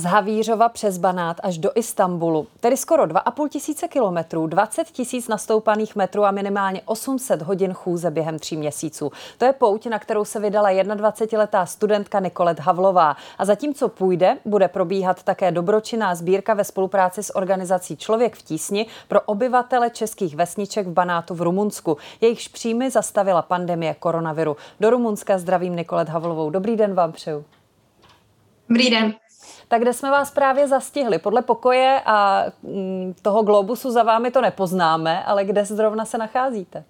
Z Havířova přes Banát až do Istanbulu, tedy skoro 2,5 tisíce kilometrů, 20 tisíc nastoupaných metrů a minimálně 800 hodin chůze během tří měsíců. To je pouť, na kterou se vydala 21-letá studentka Nikolet Havlová. A zatímco půjde, bude probíhat také dobročinná sbírka ve spolupráci s organizací Člověk v tísni pro obyvatele českých vesniček v Banátu v Rumunsku. Jejichž příjmy zastavila pandemie koronaviru. Do Rumunska zdravím Nikolet Havlovou. Dobrý den vám přeju. Dobrý den. Tak kde jsme vás právě zastihli? Podle pokoje a mm, toho globusu za vámi to nepoznáme, ale kde zrovna se nacházíte?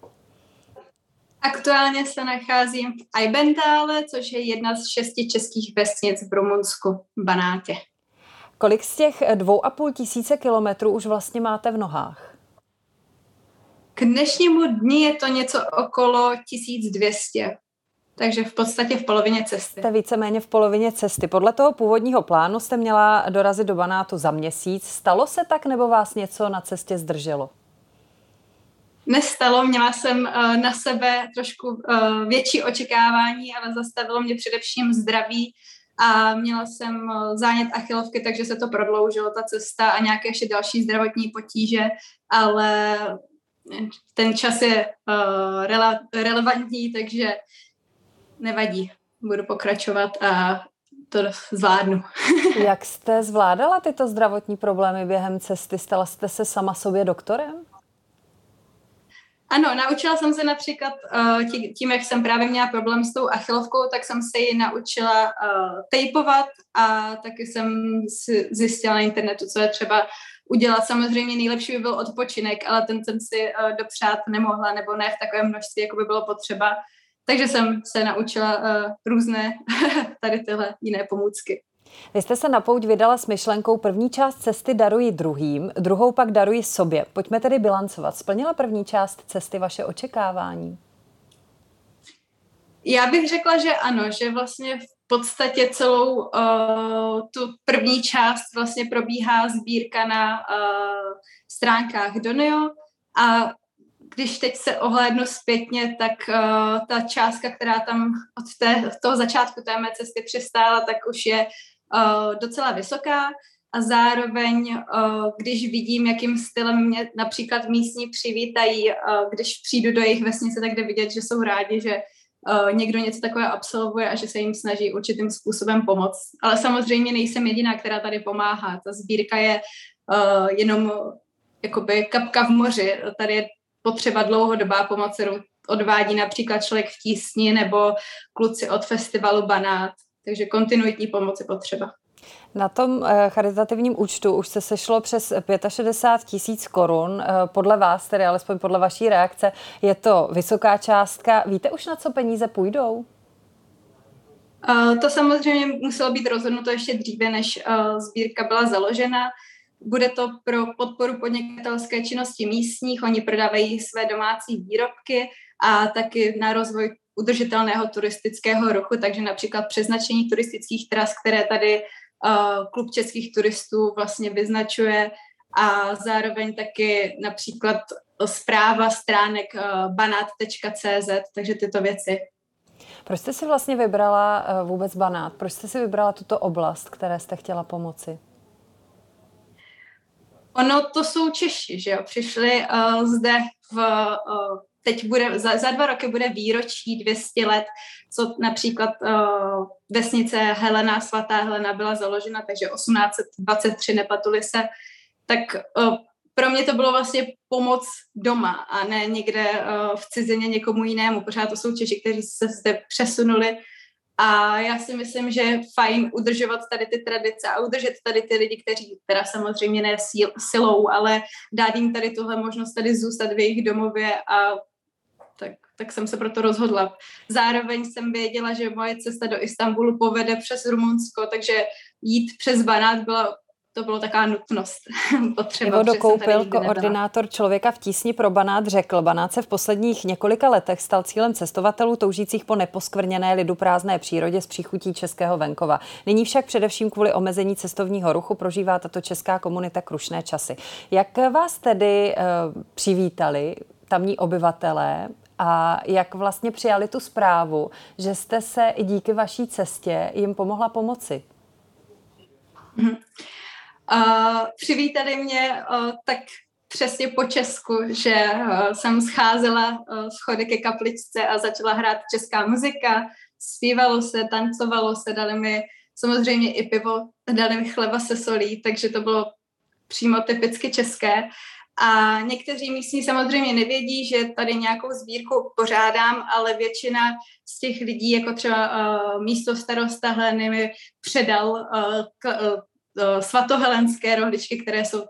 Aktuálně se nacházím v Ajbentále, což je jedna z šesti českých vesnic v Rumunsku, v Banátě. Kolik z těch dvou a půl tisíce kilometrů už vlastně máte v nohách? K dnešnímu dni je to něco okolo 1200 takže v podstatě v polovině cesty. Jste víceméně v polovině cesty. Podle toho původního plánu jste měla dorazit do Banátu za měsíc. Stalo se tak, nebo vás něco na cestě zdrželo? Nestalo, měla jsem uh, na sebe trošku uh, větší očekávání, ale zastavilo mě především zdraví a měla jsem uh, zánět achilovky, takže se to prodloužilo, ta cesta a nějaké ještě další zdravotní potíže, ale ten čas je uh, rele- relevantní, takže nevadí, budu pokračovat a to zvládnu. Jak jste zvládala tyto zdravotní problémy během cesty? Stala jste se sama sobě doktorem? Ano, naučila jsem se například uh, tím, jak jsem právě měla problém s tou achilovkou, tak jsem se ji naučila uh, tejpovat a taky jsem zjistila na internetu, co je třeba udělat. Samozřejmě nejlepší by byl odpočinek, ale ten jsem si uh, dopřát nemohla, nebo ne v takovém množství, jako by bylo potřeba. Takže jsem se naučila uh, různé tady tyhle jiné pomůcky. Vy jste se na pouť vydala s myšlenkou první část cesty daruji druhým, druhou pak daruji sobě. Pojďme tedy bilancovat. Splnila první část cesty vaše očekávání? Já bych řekla, že ano, že vlastně v podstatě celou uh, tu první část vlastně probíhá sbírka na uh, stránkách Donio a když teď se ohlédnu zpětně, tak uh, ta částka, která tam od té, toho začátku té mé cesty přistála, tak už je uh, docela vysoká a zároveň, uh, když vidím, jakým stylem mě například místní přivítají, uh, když přijdu do jejich vesnice, tak jde vidět, že jsou rádi, že uh, někdo něco takového absolvuje a že se jim snaží určitým způsobem pomoct. Ale samozřejmě nejsem jediná, která tady pomáhá. Ta sbírka je uh, jenom jakoby kapka v moři. Tady je potřeba dlouhodobá pomoc, kterou odvádí například člověk v tísni nebo kluci od festivalu Banát. Takže kontinuitní pomoc je potřeba. Na tom eh, charitativním účtu už se sešlo přes 65 tisíc korun. Eh, podle vás, tedy alespoň podle vaší reakce, je to vysoká částka. Víte už, na co peníze půjdou? Uh, to samozřejmě muselo být rozhodnuto ještě dříve, než sbírka byla založena. Bude to pro podporu podnikatelské činnosti místních, oni prodávají své domácí výrobky a taky na rozvoj udržitelného turistického ruchu, takže například přeznačení turistických tras, které tady uh, klub českých turistů vlastně vyznačuje a zároveň taky například zpráva stránek uh, banát.cz, takže tyto věci. Proč jste si vlastně vybrala uh, vůbec Banát? Proč jste si vybrala tuto oblast, které jste chtěla pomoci? Ono to jsou Češi, že jo, přišli uh, zde v, uh, teď bude, za, za dva roky bude výročí 200 let, co například uh, vesnice Helena, svatá Helena byla založena, takže 1823 nepatuli se, tak uh, pro mě to bylo vlastně pomoc doma a ne někde uh, v cizině někomu jinému. Pořád to jsou Češi, kteří se zde přesunuli a já si myslím, že je fajn udržovat tady ty tradice a udržet tady ty lidi, kteří teda samozřejmě ne silou, ale dát jim tady tuhle možnost tady zůstat v jejich domově a tak, tak jsem se proto rozhodla. Zároveň jsem věděla, že moje cesta do Istanbulu povede přes Rumunsko, takže jít přes Banát byla to bylo taková nutnost. Potřeba, Ivo Dokoupil, koordinátor člověka v tísni pro Banát, řekl, Banát se v posledních několika letech stal cílem cestovatelů toužících po neposkvrněné lidu prázdné přírodě s příchutí českého venkova. Nyní však především kvůli omezení cestovního ruchu prožívá tato česká komunita krušné časy. Jak vás tedy uh, přivítali tamní obyvatelé a jak vlastně přijali tu zprávu, že jste se i díky vaší cestě jim pomohla pomoci? Uh, přivítali mě uh, tak přesně po Česku, že uh, jsem scházela uh, schody ke kapličce a začala hrát česká muzika, zpívalo se, tancovalo se, dali mi samozřejmě i pivo, dali mi chleba se solí, takže to bylo přímo typicky české. A někteří místní samozřejmě nevědí, že tady nějakou sbírku pořádám, ale většina z těch lidí, jako třeba uh, místo starosta Heleny, mi předal uh, k, uh, svatohelenské rohličky, které jsou uh,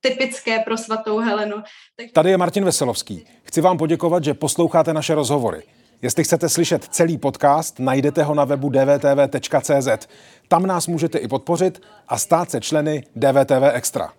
typické pro svatou Helenu. Takže... Tady je Martin Veselovský. Chci vám poděkovat, že posloucháte naše rozhovory. Jestli chcete slyšet celý podcast, najdete ho na webu dvtv.cz. Tam nás můžete i podpořit a stát se členy DVTV Extra.